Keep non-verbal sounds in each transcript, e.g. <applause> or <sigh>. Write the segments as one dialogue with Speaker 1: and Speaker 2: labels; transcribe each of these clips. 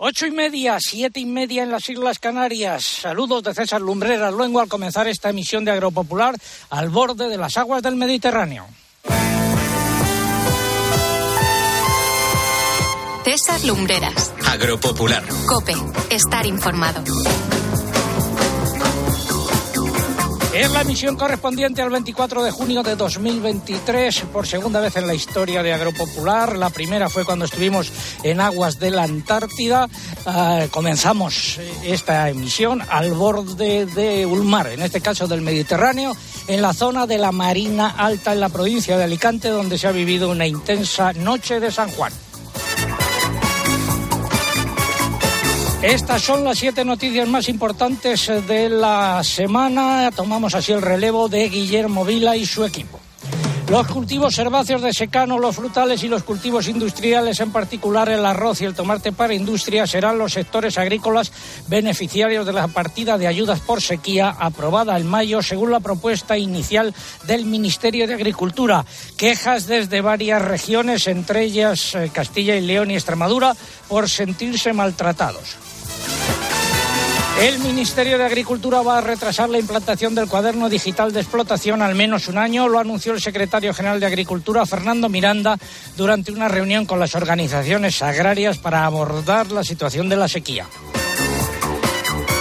Speaker 1: Ocho y media, siete y media en las Islas Canarias. Saludos de César Lumbreras Luengo al comenzar esta emisión de Agropopular al borde de las aguas del Mediterráneo.
Speaker 2: César Lumbreras.
Speaker 3: Agropopular.
Speaker 2: Cope. Estar informado.
Speaker 1: Es la emisión correspondiente al 24 de junio de 2023, por segunda vez en la historia de Agropopular. La primera fue cuando estuvimos en aguas de la Antártida. Ah, comenzamos eh, esta emisión al borde de Ulmar, en este caso del Mediterráneo, en la zona de la Marina Alta, en la provincia de Alicante, donde se ha vivido una intensa noche de San Juan. Estas son las siete noticias más importantes de la semana. Tomamos así el relevo de Guillermo Vila y su equipo. Los cultivos herbáceos de secano, los frutales y los cultivos industriales, en particular el arroz y el tomate para industria, serán los sectores agrícolas beneficiarios de la partida de ayudas por sequía aprobada en mayo según la propuesta inicial del Ministerio de Agricultura. Quejas desde varias regiones, entre ellas eh, Castilla y León y Extremadura, por sentirse maltratados. El Ministerio de Agricultura va a retrasar la implantación del cuaderno digital de explotación al menos un año, lo anunció el secretario general de Agricultura, Fernando Miranda, durante una reunión con las organizaciones agrarias para abordar la situación de la sequía.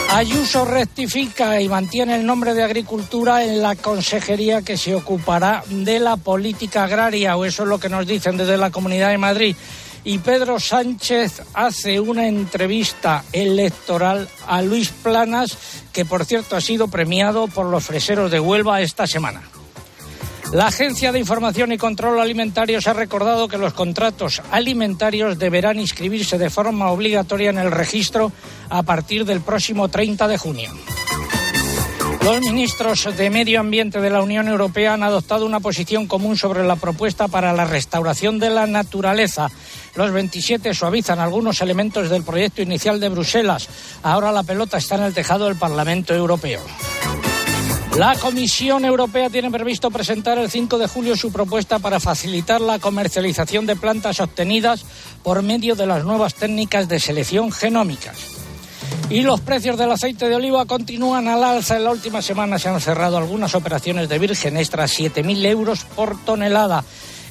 Speaker 1: Ayuso rectifica y mantiene el nombre de Agricultura en la consejería que se ocupará de la política agraria, o eso es lo que nos dicen desde la Comunidad de Madrid y Pedro Sánchez hace una entrevista electoral a Luis Planas, que por cierto ha sido premiado por los freseros de Huelva esta semana. La Agencia de Información y Control Alimentario se ha recordado que los contratos alimentarios deberán inscribirse de forma obligatoria en el registro a partir del próximo 30 de junio. Los ministros de Medio Ambiente de la Unión Europea han adoptado una posición común sobre la propuesta para la restauración de la naturaleza. Los 27 suavizan algunos elementos del proyecto inicial de Bruselas. Ahora la pelota está en el tejado del Parlamento Europeo. La Comisión Europea tiene previsto presentar el 5 de julio su propuesta para facilitar la comercialización de plantas obtenidas por medio de las nuevas técnicas de selección genómicas. Y los precios del aceite de oliva continúan al alza. En la última semana se han cerrado algunas operaciones de virgen extra, 7.000 euros por tonelada.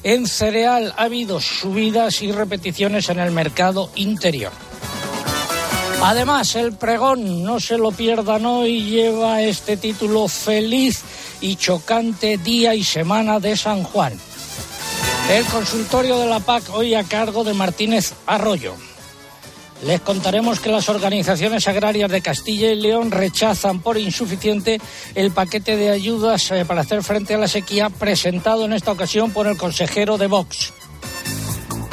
Speaker 1: En cereal ha habido subidas y repeticiones en el mercado interior. Además, el pregón, no se lo pierdan hoy, lleva este título Feliz y chocante día y semana de San Juan. El consultorio de la PAC hoy a cargo de Martínez Arroyo. Les contaremos que las organizaciones agrarias de Castilla y León rechazan por insuficiente el paquete de ayudas eh, para hacer frente a la sequía presentado en esta ocasión por el consejero de Vox.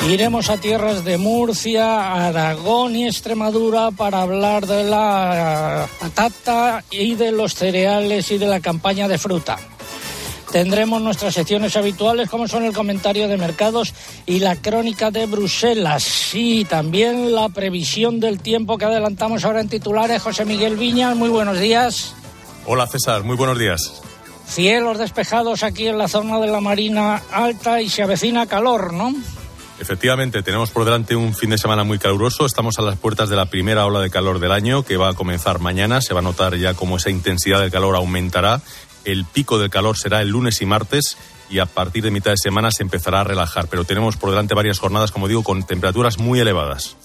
Speaker 1: Iremos a tierras de Murcia, Aragón y Extremadura para hablar de la patata y de los cereales y de la campaña de fruta. Tendremos nuestras secciones habituales como son el comentario de mercados y la crónica de Bruselas. Y también la previsión del tiempo que adelantamos ahora en titulares. José Miguel Viña, muy buenos días.
Speaker 4: Hola César, muy buenos días.
Speaker 1: Cielos despejados aquí en la zona de la Marina Alta y se avecina calor, ¿no?
Speaker 4: Efectivamente, tenemos por delante un fin de semana muy caluroso. Estamos a las puertas de la primera ola de calor del año que va a comenzar mañana. Se va a notar ya cómo esa intensidad del calor aumentará el pico del calor será el lunes y martes y a partir de mitad de semana se empezará a relajar. Pero tenemos por delante varias jornadas, como digo, con temperaturas muy elevadas.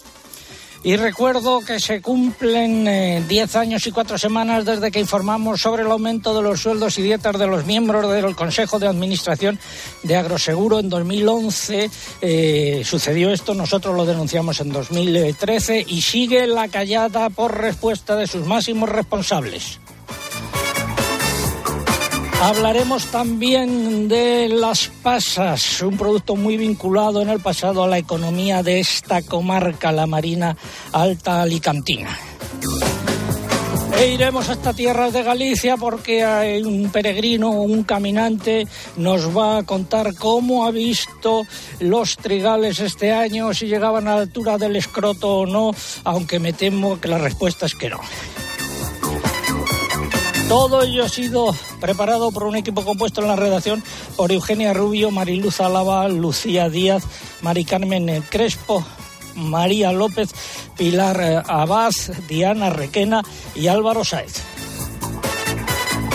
Speaker 1: Y recuerdo que se cumplen 10 eh, años y cuatro semanas desde que informamos sobre el aumento de los sueldos y dietas de los miembros del Consejo de Administración de Agroseguro en 2011. Eh, sucedió esto, nosotros lo denunciamos en 2013 y sigue la callada por respuesta de sus máximos responsables. Hablaremos también de las pasas, un producto muy vinculado en el pasado a la economía de esta comarca, la Marina Alta Alicantina. E iremos hasta tierras de Galicia porque hay un peregrino, un caminante, nos va a contar cómo ha visto los trigales este año, si llegaban a la altura del escroto o no, aunque me temo que la respuesta es que no. Todo ello ha sido preparado por un equipo compuesto en la redacción por Eugenia Rubio, Mariluz Álava, Lucía Díaz, Mari Carmen Crespo, María López, Pilar eh, Abad, Diana Requena y Álvaro Saez.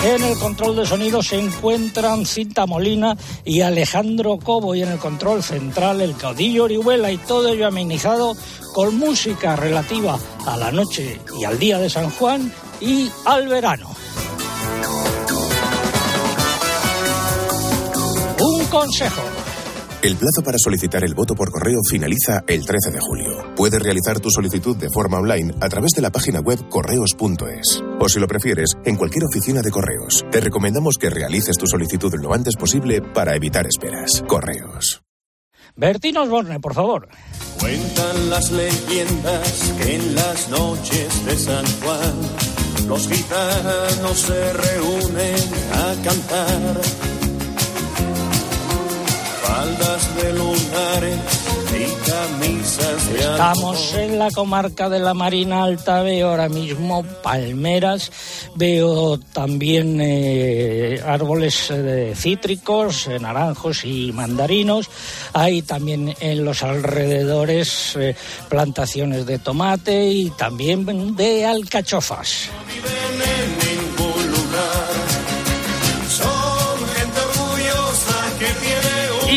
Speaker 1: En el control de sonido se encuentran Cinta Molina y Alejandro Cobo y en el control central el caudillo Orihuela y todo ello amenizado con música relativa a la noche y al día de San Juan y al verano. Un consejo.
Speaker 3: El plazo para solicitar el voto por correo finaliza el 13 de julio. Puedes realizar tu solicitud de forma online a través de la página web correos.es. O si lo prefieres, en cualquier oficina de correos. Te recomendamos que realices tu solicitud lo antes posible para evitar esperas. Correos.
Speaker 1: Bertín Osborne, por favor.
Speaker 5: Cuentan las leyendas que en las noches de San Juan los gitanos se reúnen a cantar. Faldas de lunares
Speaker 1: Estamos en la comarca de la Marina Alta, veo ahora mismo palmeras, veo también eh, árboles eh, cítricos, eh, naranjos y mandarinos. Hay también en los alrededores eh, plantaciones de tomate y también de alcachofas.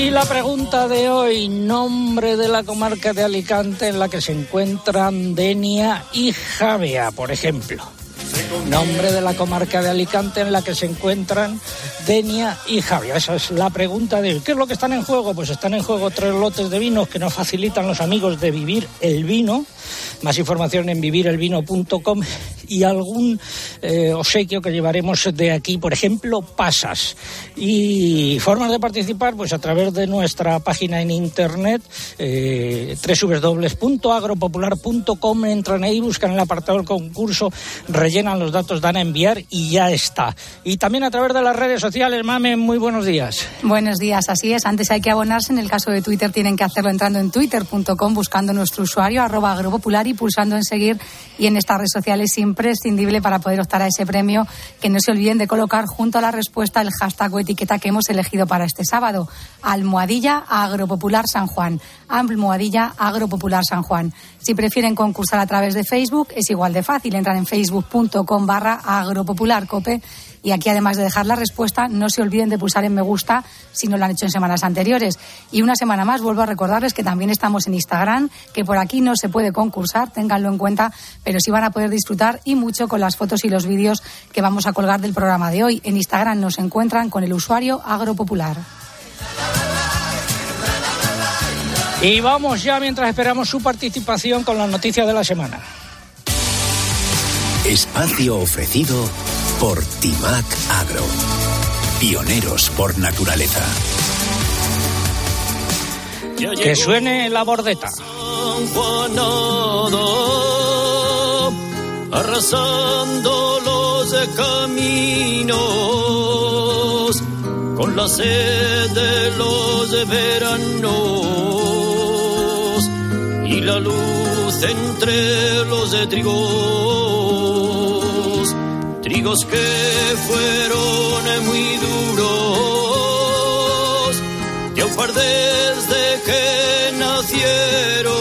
Speaker 1: Y la pregunta de hoy, nombre de la comarca de Alicante en la que se encuentran Denia y Javea, por ejemplo. Nombre de la comarca de Alicante en la que se encuentran Denia y Javia. Esa es la pregunta de hoy. ¿Qué es lo que están en juego? Pues están en juego tres lotes de vinos que nos facilitan los amigos de Vivir el Vino. Más información en vivirelvino.com y algún eh, obsequio que llevaremos de aquí, por ejemplo, pasas. Y formas de participar, pues a través de nuestra página en internet, eh, www.agropopular.com, entran ahí, buscan el apartado del concurso, rellenan los datos, dan a enviar y ya está. Y también a través de las redes sociales, Mame, muy buenos días.
Speaker 6: Buenos días, así es. Antes hay que abonarse. En el caso de Twitter tienen que hacerlo entrando en twitter.com, buscando nuestro usuario, arroba agropopular y pulsando en seguir. Y en esta red social es imprescindible para poder optar a ese premio. Que no se olviden de colocar junto a la respuesta el hashtag o etiqueta que hemos elegido para este sábado. Almohadilla Agropopular San Juan. Almohadilla Agropopular San Juan. Si prefieren concursar a través de Facebook, es igual de fácil. Entran en facebook.com barra agropopularcope y aquí, además de dejar la respuesta, no se olviden de pulsar en me gusta si no lo han hecho en semanas anteriores. Y una semana más, vuelvo a recordarles que también estamos en Instagram, que por aquí no se puede concursar, ténganlo en cuenta, pero sí van a poder disfrutar y mucho con las fotos y los vídeos que vamos a colgar del programa de hoy. En Instagram nos encuentran con el usuario Agropopular.
Speaker 1: Y vamos ya mientras esperamos su participación con las noticias de la semana.
Speaker 7: Espacio ofrecido por Timac Agro. Pioneros por naturaleza.
Speaker 1: Que suene la bordeta.
Speaker 5: San Juanado, arrasando los caminos, con la sed de los veranos y la luz entre los de trigos, trigos que fueron muy duros, de aufar desde que nacieron,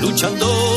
Speaker 5: luchando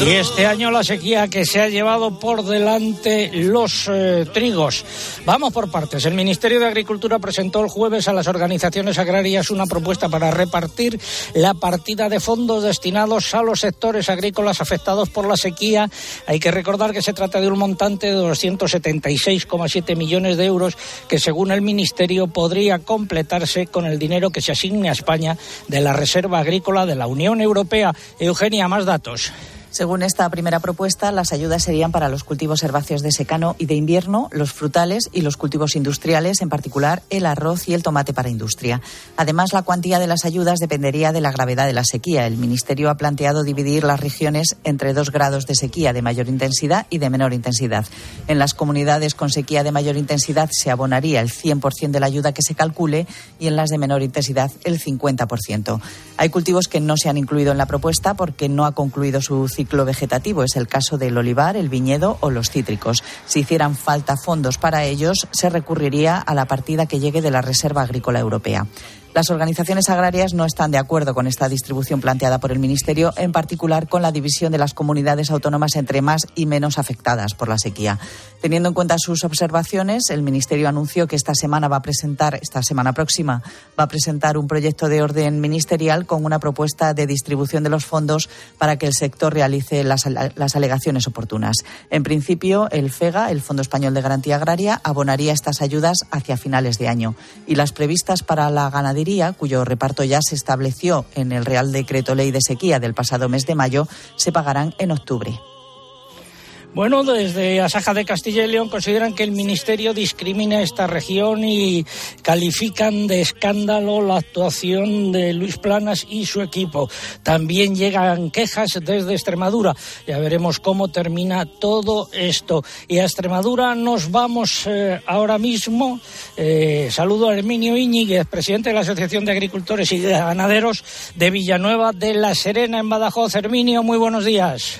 Speaker 1: Y este año la sequía que se ha llevado por delante los eh, trigos. Vamos por partes. El Ministerio de Agricultura presentó el jueves a las organizaciones agrarias una propuesta para repartir la partida de fondos destinados a los sectores agrícolas afectados por la sequía. Hay que recordar que se trata de un montante de 276,7 millones de euros que según el Ministerio podría completarse con el dinero que se asigne a España de la Reserva Agrícola de la Unión Europea. Eugenia, más datos.
Speaker 8: Según esta primera propuesta, las ayudas serían para los cultivos herbáceos de secano y de invierno, los frutales y los cultivos industriales, en particular el arroz y el tomate para industria. Además, la cuantía de las ayudas dependería de la gravedad de la sequía. El Ministerio ha planteado dividir las regiones entre dos grados de sequía de mayor intensidad y de menor intensidad. En las comunidades con sequía de mayor intensidad se abonaría el 100% de la ayuda que se calcule y en las de menor intensidad el 50%. Hay cultivos que no se han incluido en la propuesta porque no ha concluido su ciclo vegetativo. Es el caso del olivar, el viñedo o los cítricos. Si hicieran falta fondos para ellos, se recurriría a la partida que llegue de la Reserva Agrícola Europea. Las organizaciones agrarias no están de acuerdo con esta distribución planteada por el Ministerio, en particular con la división de las comunidades autónomas entre más y menos afectadas por la sequía. Teniendo en cuenta sus observaciones, el Ministerio anunció que esta semana va a presentar, esta semana próxima, va a presentar un proyecto de orden ministerial con una propuesta de distribución de los fondos para que el sector realice las, las alegaciones oportunas. En principio, el FEGA, el Fondo Español de Garantía Agraria, abonaría estas ayudas hacia finales de año y las previstas para la ganadería, cuyo reparto ya se estableció en el Real Decreto Ley de Sequía del pasado mes de mayo, se pagarán en octubre.
Speaker 1: Bueno, desde Asaja de Castilla y León consideran que el Ministerio discrimina esta región y califican de escándalo la actuación de Luis Planas y su equipo. También llegan quejas desde Extremadura. Ya veremos cómo termina todo esto. Y a Extremadura nos vamos eh, ahora mismo. Eh, saludo a Herminio Íñiguez, presidente de la Asociación de Agricultores y Ganaderos de Villanueva de la Serena en Badajoz. Herminio, muy buenos días.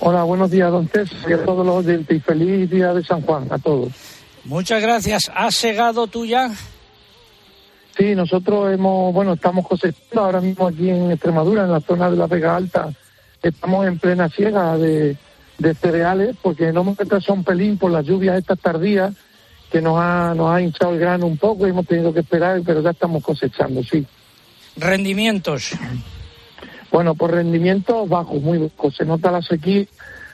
Speaker 9: Hola, buenos días, don César, y a todos los oyentes y feliz día de San Juan, a todos.
Speaker 1: Muchas gracias. ¿Has segado tú ya?
Speaker 9: Sí, nosotros hemos, bueno, estamos cosechando ahora mismo aquí en Extremadura, en la zona de la Vega Alta, estamos en plena siega de, de cereales, porque no hemos retrasado un pelín por las lluvias estas tardías, que nos ha, nos ha hinchado el grano un poco y hemos tenido que esperar, pero ya estamos cosechando, sí.
Speaker 1: Rendimientos.
Speaker 9: Bueno, por rendimiento bajo, muy bajo. Se nota la sequía.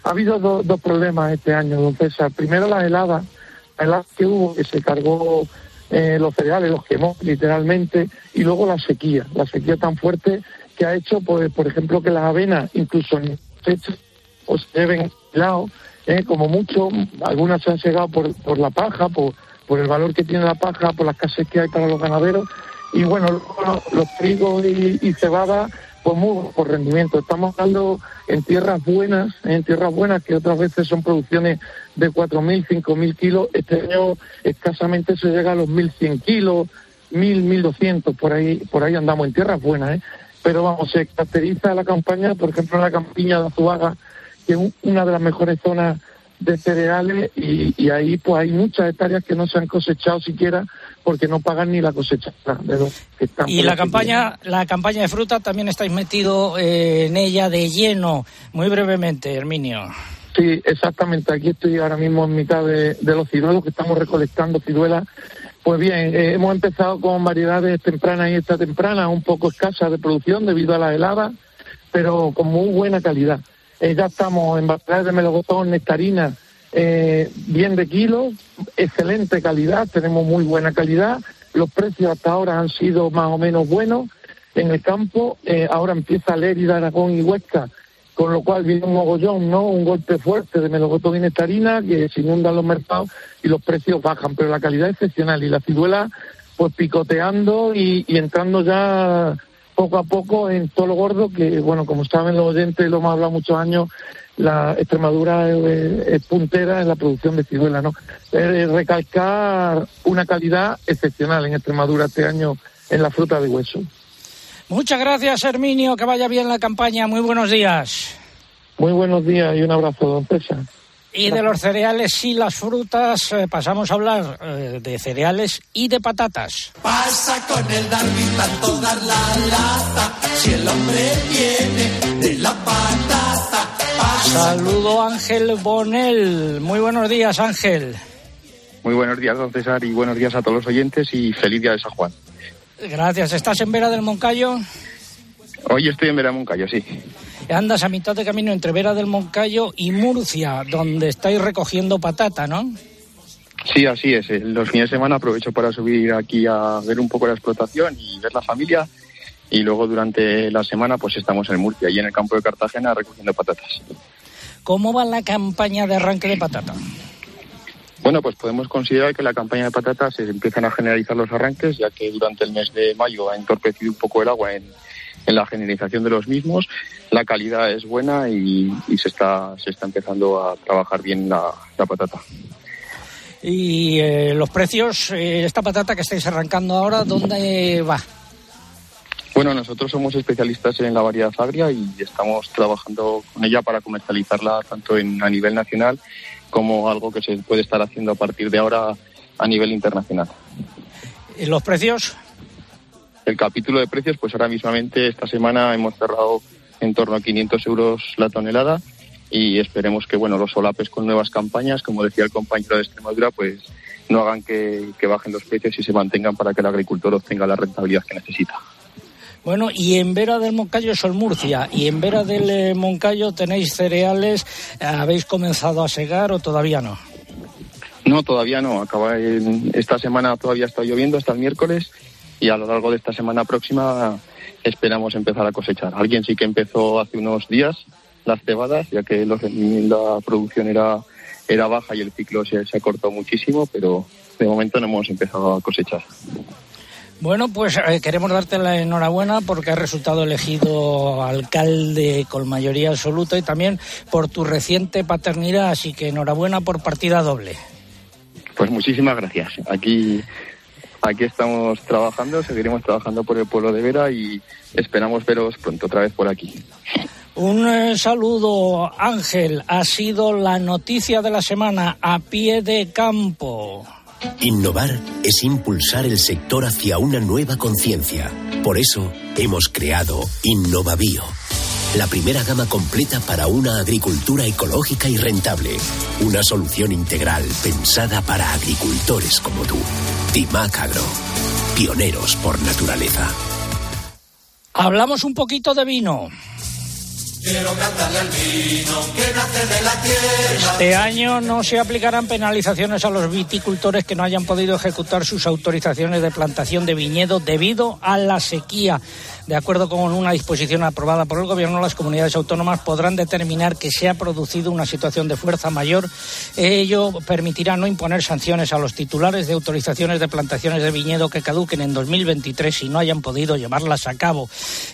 Speaker 9: Ha habido dos problemas este año, don César. Primero la helada, la helada que hubo, que se cargó eh, los cereales, los quemó literalmente, y luego la sequía, la sequía tan fuerte que ha hecho, pues, por ejemplo, que las avenas, incluso en fecha, pues se lleven helado, eh, como mucho, algunas se han llegado por, por la paja, por, por el valor que tiene la paja, por las casas que hay para los ganaderos, y bueno, los, trigos y, y cebadas pues muy por rendimiento. Estamos hablando en tierras buenas, en tierras buenas que otras veces son producciones de 4.000, 5.000 kilos. Este año escasamente se llega a los 1.100 kilos, 1.000, 1.200, por ahí, por ahí andamos en tierras buenas, ¿eh? Pero vamos, se caracteriza la campaña, por ejemplo, en la campiña de Azuaga, que es una de las mejores zonas de cereales y, y ahí pues hay muchas hectáreas que no se han cosechado siquiera porque no pagan ni la cosecha de los que están
Speaker 1: y la campaña la campaña de fruta también estáis metido eh, en ella de lleno. Muy brevemente Herminio.
Speaker 9: Sí exactamente. Aquí estoy ahora mismo en mitad de, de los ciruelos que estamos recolectando ciruelas pues bien eh, hemos empezado con variedades tempranas y esta temprana un poco escasas de producción debido a la helada pero con muy buena calidad eh, ya estamos en variedades de melocotón nectarina eh, bien de kilo, excelente calidad, tenemos muy buena calidad, los precios hasta ahora han sido más o menos buenos en el campo, eh, ahora empieza Lérida, Aragón y Huesca, con lo cual viene un mogollón, ¿no? Un golpe fuerte de melocotón y nectarina que se inundan los mercados y los precios bajan, pero la calidad es excepcional y la ciruela pues picoteando y, y entrando ya poco a poco en todo lo gordo que, bueno, como saben los oyentes, lo hemos hablado muchos años, la Extremadura es, es puntera en la producción de ciruela, ¿no? Eh, recalcar una calidad excepcional en Extremadura este año en la fruta de hueso.
Speaker 1: Muchas gracias, Herminio. Que vaya bien la campaña. Muy buenos días.
Speaker 9: Muy buenos días y un abrazo, don César.
Speaker 1: Y de los cereales y las frutas eh, pasamos a hablar eh, de cereales y de patatas.
Speaker 5: Pasa con el Darwin tanto dar la lata, si el hombre viene de la patata.
Speaker 1: Saludo Ángel Bonel. Muy buenos días, Ángel.
Speaker 10: Muy buenos días, don César, y buenos días a todos los oyentes y feliz día de San Juan.
Speaker 1: Gracias. ¿Estás en Vera del Moncayo?
Speaker 10: Hoy estoy en Veramoncayo, sí.
Speaker 1: Andas a mitad de camino entre Vera del Moncayo y Murcia, donde estáis recogiendo patata, ¿no?
Speaker 10: Sí, así es. Eh, Los fines de semana aprovecho para subir aquí a ver un poco la explotación y ver la familia. Y luego durante la semana pues estamos en Murcia y en el campo de Cartagena recogiendo patatas.
Speaker 1: ¿Cómo va la campaña de arranque de patata?
Speaker 10: Bueno, pues podemos considerar que la campaña de patatas se empiezan a generalizar los arranques, ya que durante el mes de mayo ha entorpecido un poco el agua en, en la generalización de los mismos. La calidad es buena y, y se, está, se está empezando a trabajar bien la, la patata.
Speaker 1: Y eh, los precios, eh, esta patata que estáis arrancando ahora, ¿dónde va?
Speaker 10: Bueno, nosotros somos especialistas en la variedad agria y estamos trabajando con ella para comercializarla tanto en, a nivel nacional como algo que se puede estar haciendo a partir de ahora a nivel internacional.
Speaker 1: ¿Y los precios?
Speaker 10: El capítulo de precios, pues ahora mismamente esta semana hemos cerrado en torno a 500 euros la tonelada y esperemos que bueno los solapes con nuevas campañas, como decía el compañero de Extremadura, pues no hagan que, que bajen los precios y se mantengan para que el agricultor obtenga la rentabilidad que necesita.
Speaker 1: Bueno, y en Vera del Moncayo Sol Murcia, y en Vera del eh, Moncayo tenéis cereales, ¿habéis comenzado a segar o todavía no?
Speaker 10: No, todavía no. Acaba en- esta semana todavía está lloviendo hasta el miércoles y a lo largo de esta semana próxima esperamos empezar a cosechar. Alguien sí que empezó hace unos días las cebadas, ya que los- la producción era, era baja y el ciclo se, se acortó muchísimo, pero de momento no hemos empezado a cosechar.
Speaker 1: Bueno, pues eh, queremos darte la enhorabuena porque has resultado elegido alcalde con mayoría absoluta y también por tu reciente paternidad, así que enhorabuena por partida doble.
Speaker 10: Pues muchísimas gracias. Aquí, aquí estamos trabajando, seguiremos trabajando por el pueblo de Vera y esperamos veros pronto otra vez por aquí.
Speaker 1: Un eh, saludo, Ángel. Ha sido la noticia de la semana a pie de campo.
Speaker 7: Innovar es impulsar el sector hacia una nueva conciencia. Por eso hemos creado Innovabio, la primera gama completa para una agricultura ecológica y rentable. Una solución integral pensada para agricultores como tú. Timac Agro, pioneros por naturaleza.
Speaker 1: Hablamos un poquito de vino.
Speaker 5: Quiero cantarle al vino que nace de la tierra.
Speaker 1: Este año no se aplicarán penalizaciones a los viticultores que no hayan podido ejecutar sus autorizaciones de plantación de viñedo debido a la sequía. De acuerdo con una disposición aprobada por el Gobierno, las comunidades autónomas podrán determinar que se ha producido una situación de fuerza mayor. Ello permitirá no imponer sanciones a los titulares de autorizaciones de plantaciones de viñedo que caduquen en 2023 y no hayan podido llevarlas a cabo.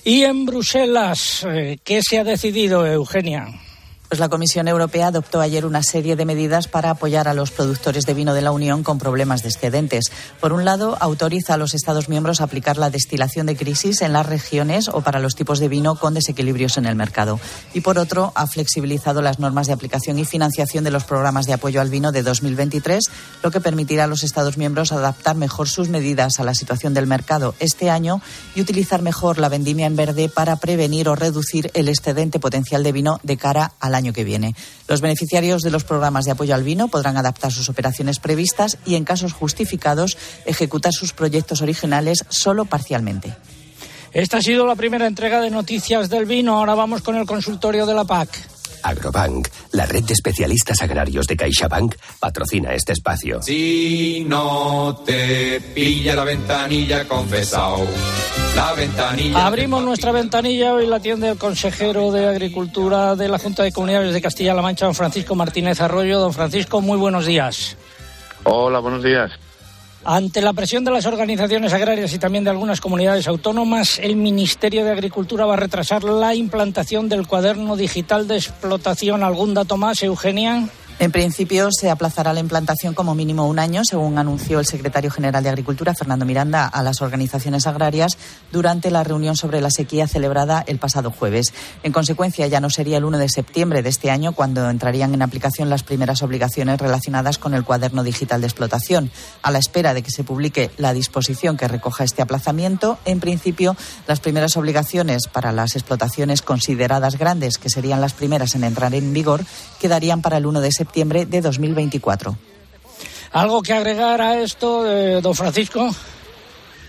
Speaker 1: Y en Bruselas, eh, ¿qué se ha decidido, Eugenia?
Speaker 8: Pues la Comisión Europea adoptó ayer una serie de medidas para apoyar a los productores de vino de la Unión con problemas de excedentes. Por un lado, autoriza a los Estados miembros a aplicar la destilación de crisis en las regiones o para los tipos de vino con desequilibrios en el mercado. Y por otro, ha flexibilizado las normas de aplicación y financiación de los programas de apoyo al vino de 2023, lo que permitirá a los Estados miembros adaptar mejor sus medidas a la situación del mercado este año y utilizar mejor la vendimia en verde para prevenir o reducir el excedente potencial de vino de cara al año que viene. Los beneficiarios de los programas de apoyo al vino podrán adaptar sus operaciones previstas y, en casos justificados, ejecutar sus proyectos originales solo parcialmente.
Speaker 1: Esta ha sido la primera entrega de Noticias del Vino. Ahora vamos con el consultorio de la PAC.
Speaker 7: Agrobank, la red de especialistas agrarios de CaixaBank, patrocina este espacio.
Speaker 11: Si no te pilla la ventanilla confesao, la ventanilla.
Speaker 1: Abrimos nuestra ventanilla hoy la atiende el consejero de Agricultura de la Junta de Comunidades de Castilla-La Mancha, don Francisco Martínez Arroyo. Don Francisco, muy buenos días.
Speaker 10: Hola, buenos días.
Speaker 1: Ante la presión de las organizaciones agrarias y también de algunas comunidades autónomas, el Ministerio de Agricultura va a retrasar la implantación del cuaderno digital de explotación. ¿Algún dato más, Eugenia?
Speaker 8: En principio se aplazará la implantación como mínimo un año, según anunció el secretario general de Agricultura, Fernando Miranda, a las organizaciones agrarias durante la reunión sobre la sequía celebrada el pasado jueves. En consecuencia, ya no sería el 1 de septiembre de este año cuando entrarían en aplicación las primeras obligaciones relacionadas con el cuaderno digital de explotación. A la espera de que se publique la disposición que recoja este aplazamiento, en principio, las primeras obligaciones para las explotaciones consideradas grandes, que serían las primeras en entrar en vigor, quedarían para el 1 de septiembre de 2024.
Speaker 1: ¿Algo que agregar a esto, eh, don Francisco?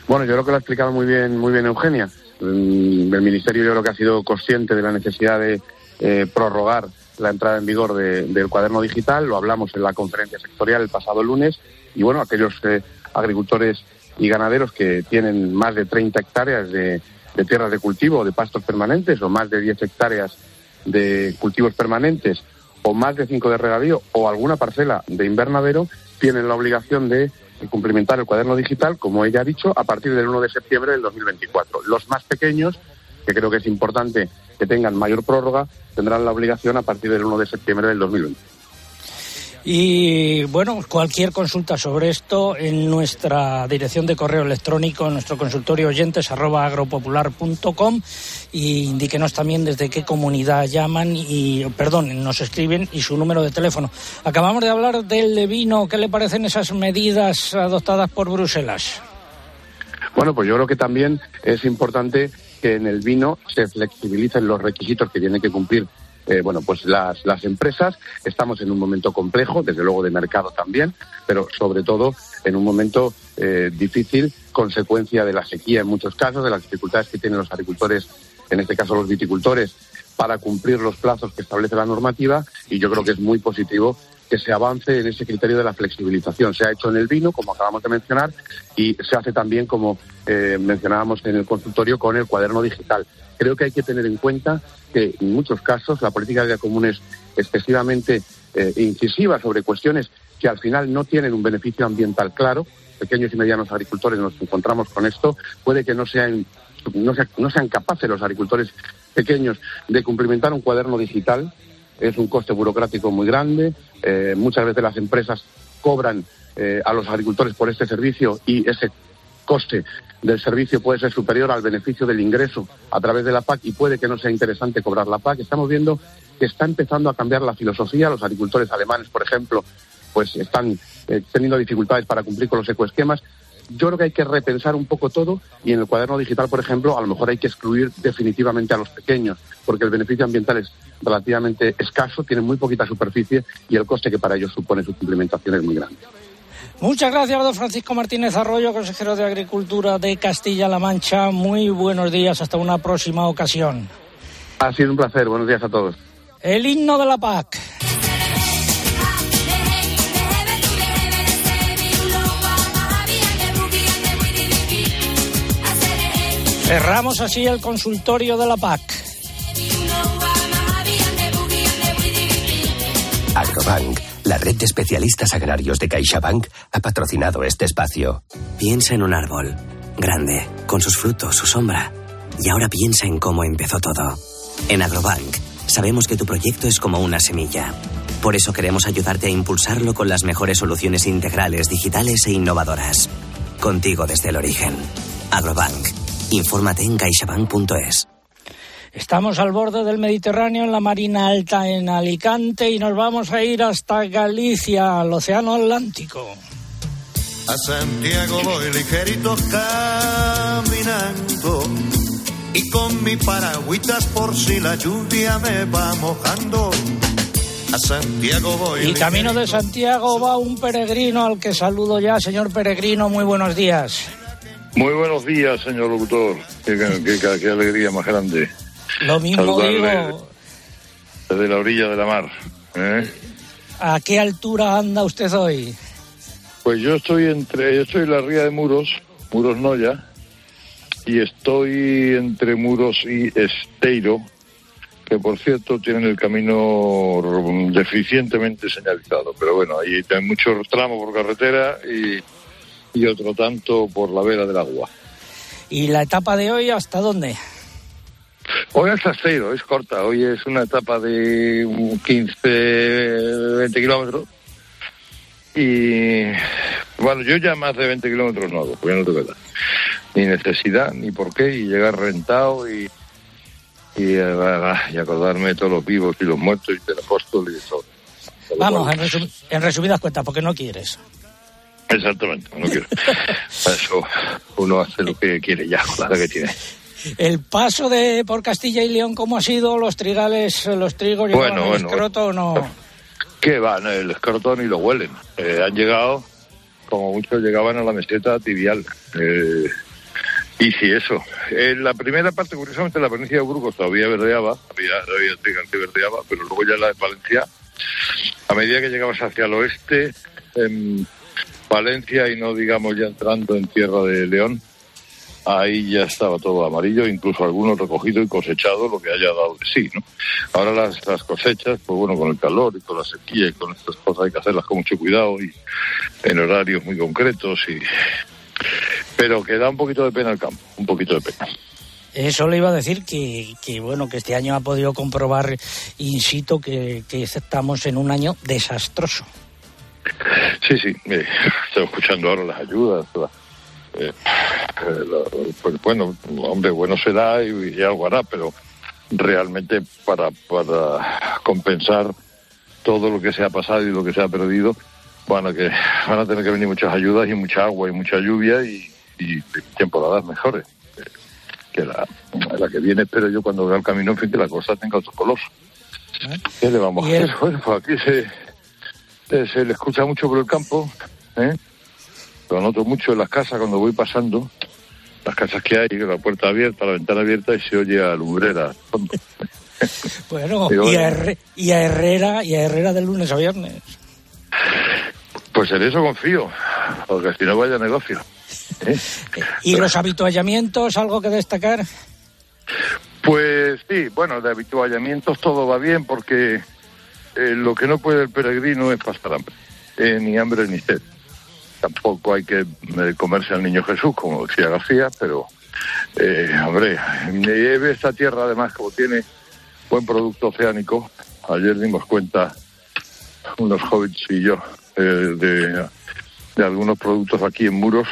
Speaker 12: Bueno, yo creo que lo ha explicado muy bien, muy bien Eugenia. Mm, El Ministerio yo creo que ha sido consciente de la necesidad de eh, prorrogar la entrada en vigor de- del cuaderno digital. Lo hablamos en la conferencia sectorial el pasado lunes. Y bueno, aquellos eh, agricultores y ganaderos que tienen más de 30 hectáreas de, de tierras de cultivo, de pastos permanentes, o más de 10 hectáreas de cultivos permanentes, o más de 5 de regadío, o alguna parcela de invernadero, tienen la obligación de cumplimentar el cuaderno digital, como ella ha dicho, a partir del 1 de septiembre del 2024. Los más pequeños, que creo que es importante que tengan mayor prórroga, tendrán la obligación a partir del 1 de septiembre del 2020.
Speaker 1: Y bueno, cualquier consulta sobre esto en nuestra dirección de correo electrónico, en nuestro consultorio oyentes arroba agropopular.com y indíquenos también desde qué comunidad llaman y, perdón, nos escriben y su número de teléfono. Acabamos de hablar del vino. ¿Qué le parecen esas medidas adoptadas por Bruselas?
Speaker 12: Bueno, pues yo creo que también es importante que en el vino se flexibilicen los requisitos que tienen que cumplir eh, bueno, pues las, las empresas. Estamos en un momento complejo, desde luego de mercado también, pero sobre todo en un momento eh, difícil, consecuencia de la sequía en muchos casos, de las dificultades que tienen los agricultores, en este caso los viticultores, para cumplir los plazos que establece la normativa y yo creo que es muy positivo que se avance en ese criterio de la flexibilización. Se ha hecho en el vino, como acabamos de mencionar, y se hace también, como eh, mencionábamos en el consultorio, con el cuaderno digital. Creo que hay que tener en cuenta que en muchos casos la política de común es excesivamente eh, incisiva sobre cuestiones que al final no tienen un beneficio ambiental claro. Pequeños y medianos agricultores nos encontramos con esto. Puede que no sean, no, no sean capaces los agricultores pequeños de cumplimentar un cuaderno digital. Es un coste burocrático muy grande. Eh, muchas veces las empresas cobran eh, a los agricultores por este servicio y ese coste del servicio puede ser superior al beneficio del ingreso a través de la PAC y puede que no sea interesante cobrar la PAC. Estamos viendo que está empezando a cambiar la filosofía. Los agricultores alemanes, por ejemplo, pues están eh, teniendo dificultades para cumplir con los ecoesquemas. Yo creo que hay que repensar un poco todo y en el cuaderno digital, por ejemplo, a lo mejor hay que excluir definitivamente a los pequeños, porque el beneficio ambiental es relativamente escaso, tiene muy poquita superficie y el coste que para ellos supone su cumplimentación es muy grande.
Speaker 1: Muchas gracias, don Francisco Martínez Arroyo, consejero de Agricultura de Castilla-La Mancha. Muy buenos días, hasta una próxima ocasión.
Speaker 12: Ha sido un placer, buenos días a todos.
Speaker 1: El himno de la PAC. Cerramos así el consultorio de la PAC.
Speaker 7: Agrobank, la red de especialistas agrarios de CaixaBank, ha patrocinado este espacio.
Speaker 13: Piensa en un árbol, grande, con sus frutos, su sombra. Y ahora piensa en cómo empezó todo. En Agrobank, sabemos que tu proyecto es como una semilla. Por eso queremos ayudarte a impulsarlo con las mejores soluciones integrales, digitales e innovadoras. Contigo desde el origen. Agrobank Infórmate en caixabank.es.
Speaker 1: Estamos al borde del Mediterráneo, en la Marina Alta, en Alicante, y nos vamos a ir hasta Galicia, al Océano Atlántico.
Speaker 14: A Santiago voy ligerito caminando y con mi paragüitas por si la lluvia me va mojando. A Santiago voy.
Speaker 1: Y camino de Santiago va un peregrino al que saludo ya, señor peregrino, muy buenos días.
Speaker 15: Muy buenos días, señor locutor. Qué, qué, alegría más grande.
Speaker 1: Lo mismo digo.
Speaker 15: Desde la orilla de la mar. ¿eh?
Speaker 1: ¿A qué altura anda usted hoy?
Speaker 15: Pues yo estoy entre, yo estoy en la ría de Muros, Muros Noya, y estoy entre Muros y Esteiro, que por cierto tienen el camino deficientemente señalizado. Pero bueno, ahí hay muchos tramos por carretera y y otro tanto por la vera del agua.
Speaker 1: ¿Y la etapa de hoy hasta dónde?
Speaker 15: Hoy hasta cero, es corta. Hoy es una etapa de 15, 20 kilómetros. Y bueno, yo ya más de 20 kilómetros no hago, porque no tengo ni necesidad, ni por qué, y llegar rentado y, y, eh, y acordarme de todos los vivos y los muertos y del apóstol y de todo.
Speaker 1: Vamos, en, en resumidas cuentas, porque no quieres.
Speaker 15: Exactamente, no quiero. <laughs> eso uno hace lo que quiere ya, con la que tiene.
Speaker 1: El paso de por Castilla y León, ¿cómo ha sido? ¿Los trigales, los trigos
Speaker 15: bueno,
Speaker 1: el escroto o no?
Speaker 15: ¿Qué van? El escroto ni lo huelen. Eh, han llegado, como muchos llegaban a la meseta tibial. Eh, y sí, eso. En la primera parte, curiosamente, la provincia de Burgos todavía verdeaba, había, trigal que verdeaba, pero luego ya la de Valencia, a medida que llegabas hacia el oeste, eh, Valencia y no digamos ya entrando en Tierra de León, ahí ya estaba todo amarillo, incluso algunos recogido y cosechado, lo que haya dado de sí, ¿no? Ahora las, las cosechas, pues bueno, con el calor y con la sequía y con estas cosas hay que hacerlas con mucho cuidado y en horarios muy concretos y... Pero que da un poquito de pena el campo, un poquito de pena.
Speaker 1: Eso le iba a decir que, que, bueno que este año ha podido comprobar in situ que, que estamos en un año desastroso.
Speaker 15: Sí, sí, eh, estoy escuchando ahora las ayudas. Eh, eh, pues bueno, hombre, bueno será y, y, algo hará, pero realmente para, para compensar todo lo que se ha pasado y lo que se ha perdido, bueno, que van a tener que venir muchas ayudas y mucha agua y mucha lluvia y, y temporadas mejores que la, la que viene. Espero yo cuando vea el camino, en fin, que la cosa tenga otro color. ¿Qué le vamos a hacer? <laughs> Bueno, pues aquí se, eh, se le escucha mucho por el campo, ¿eh? Lo noto mucho en las casas cuando voy pasando, las casas que hay, la puerta abierta, la ventana abierta y se oye a lumbrera. <laughs>
Speaker 1: bueno, y, a y a Herrera, y a Herrera de lunes a viernes.
Speaker 15: Pues en eso confío, porque si no vaya negocio. ¿eh? <laughs>
Speaker 1: ¿Y los habituallamientos, algo que destacar?
Speaker 15: Pues sí, bueno, de habituallamientos todo va bien porque eh, lo que no puede el peregrino es pasar hambre, eh, ni hambre ni sed. Tampoco hay que comerse al niño Jesús, como decía García, pero, hombre, esta tierra además como tiene buen producto oceánico, ayer dimos cuenta unos hobbits y yo de, algunos productos aquí en Muros,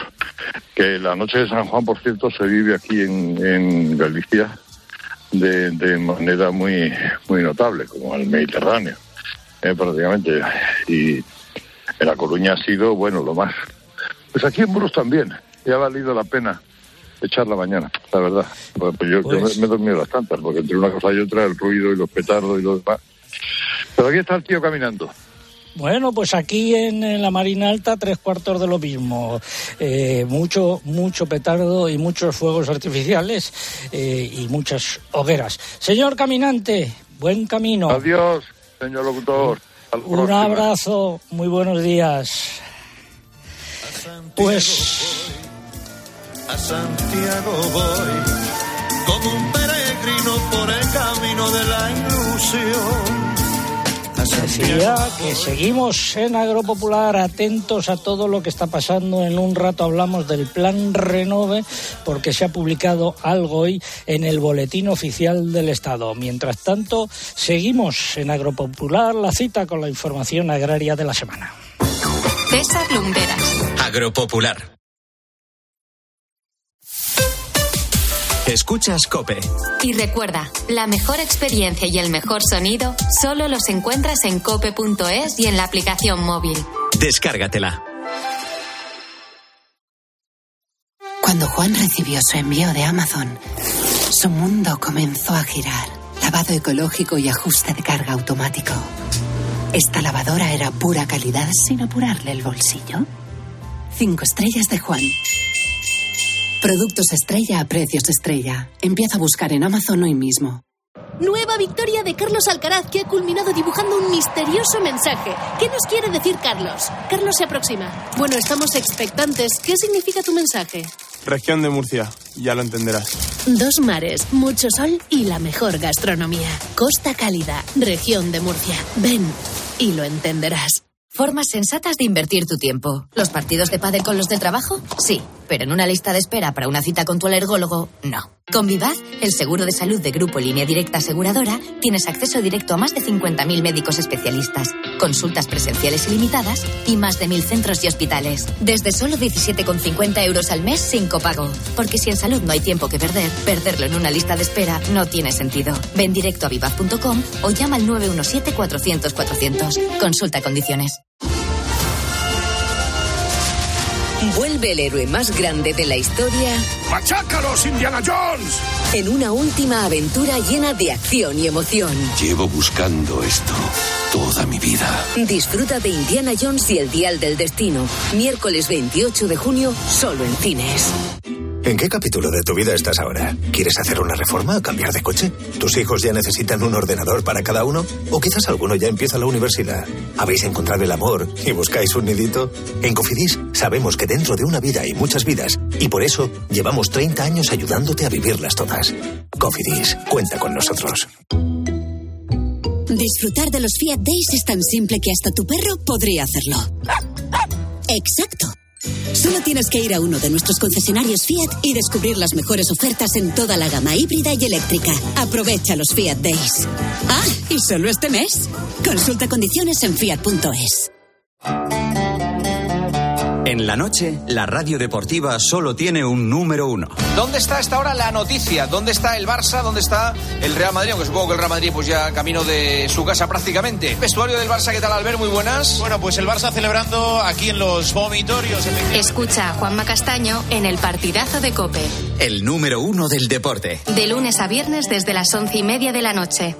Speaker 15: que la noche de San Juan, por cierto, se vive aquí en, Galicia de, de, manera muy muy notable, como el Mediterráneo, eh, prácticamente. Y en La Coruña ha sido, bueno, lo más. Pues aquí en Muros también, y ha valido la pena echar la mañana, la verdad. Pues yo, pues me, he dormido las tantas, porque entre una cosa y otra, el ruido y los petardos y lo demás. Pero aquí está el tío caminando.
Speaker 1: Bueno, pues aquí en, la Marina Alta tres cuartos de lo mismo. Eh, mucho, mucho petardo y muchos fuegos artificiales eh, y muchas hogueras. Señor caminante, buen camino.
Speaker 15: Adiós, señor locutor.
Speaker 1: Un abrazo, muy buenos días. Pues...
Speaker 14: A Santiago voy, como un peregrino por el camino de la ilusión
Speaker 1: Decía que seguimos en Agropopular atentos a todo lo que está pasando. En un rato hablamos del plan Renove porque se ha publicado algo hoy en el boletín oficial del Estado. Mientras tanto, seguimos en Agropopular la cita con la información agraria de la semana.
Speaker 2: César Lumberas.
Speaker 7: Agropopular. Escuchas Cope.
Speaker 2: Y recuerda, la mejor experiencia y el mejor sonido solo los encuentras en cope.es y en la aplicación móvil.
Speaker 7: Descárgatela.
Speaker 16: Cuando Juan recibió su envío de Amazon, su mundo comenzó a girar. Lavado ecológico y ajuste de carga automático. Esta lavadora era pura calidad sin apurarle el bolsillo. Cinco estrellas de Juan. Productos estrella a precios estrella. Empieza a buscar en Amazon hoy mismo.
Speaker 17: Nueva victoria de Carlos Alcaraz que ha culminado dibujando un misterioso mensaje. ¿Qué nos quiere decir Carlos? Carlos se aproxima. Bueno, estamos expectantes. ¿Qué significa tu mensaje?
Speaker 18: Región de Murcia, ya lo entenderás.
Speaker 17: Dos mares, mucho sol y la mejor gastronomía. Costa Cálida, región de Murcia. Ven y lo entenderás.
Speaker 19: Formas sensatas de invertir tu tiempo. ¿Los partidos de pádel con los del trabajo? Sí, pero en una lista de espera para una cita con tu alergólogo, no. Con Vivaz, el seguro de salud de Grupo Línea Directa Aseguradora, tienes acceso directo a más de 50.000 médicos especialistas, consultas presenciales ilimitadas y más de 1.000 centros y hospitales. Desde solo 17,50 euros al mes sin copago. Porque si en salud no hay tiempo que perder, perderlo en una lista de espera no tiene sentido. Ven directo a vivaz.com o llama al 917-400-400. Consulta condiciones.
Speaker 20: Vuelve el héroe más grande de la historia.
Speaker 21: ¡Machácalos, Indiana Jones!
Speaker 20: En una última aventura llena de acción y emoción.
Speaker 21: Llevo buscando esto toda mi vida.
Speaker 20: Disfruta de Indiana Jones y el Dial del Destino. Miércoles 28 de junio, solo en cines.
Speaker 22: ¿En qué capítulo de tu vida estás ahora? ¿Quieres hacer una reforma o cambiar de coche? ¿Tus hijos ya necesitan un ordenador para cada uno? ¿O quizás alguno ya empieza la universidad? ¿Habéis encontrado el amor y buscáis un nidito? En Cofidis sabemos que dentro de una vida hay muchas vidas y por eso llevamos 30 años ayudándote a vivirlas todas. Cofidis, cuenta con nosotros.
Speaker 23: Disfrutar de los Fiat Days es tan simple que hasta tu perro podría hacerlo. Exacto. Solo tienes que ir a uno de nuestros concesionarios Fiat y descubrir las mejores ofertas en toda la gama híbrida y eléctrica. Aprovecha los Fiat Days. Ah, y solo este mes. Consulta condiciones en fiat.es.
Speaker 24: En la noche, la radio deportiva solo tiene un número uno.
Speaker 25: ¿Dónde está esta hora la noticia? ¿Dónde está el Barça? ¿Dónde está el Real Madrid? Aunque supongo que el Real Madrid pues ya camino de su casa prácticamente. Vestuario del Barça, ¿qué tal Albert? Muy buenas.
Speaker 26: Bueno, pues el Barça celebrando aquí en los vomitorios.
Speaker 2: Escucha a Juanma Castaño en el partidazo de Cope.
Speaker 24: El número uno del deporte.
Speaker 2: De lunes a viernes desde las once y media de la noche.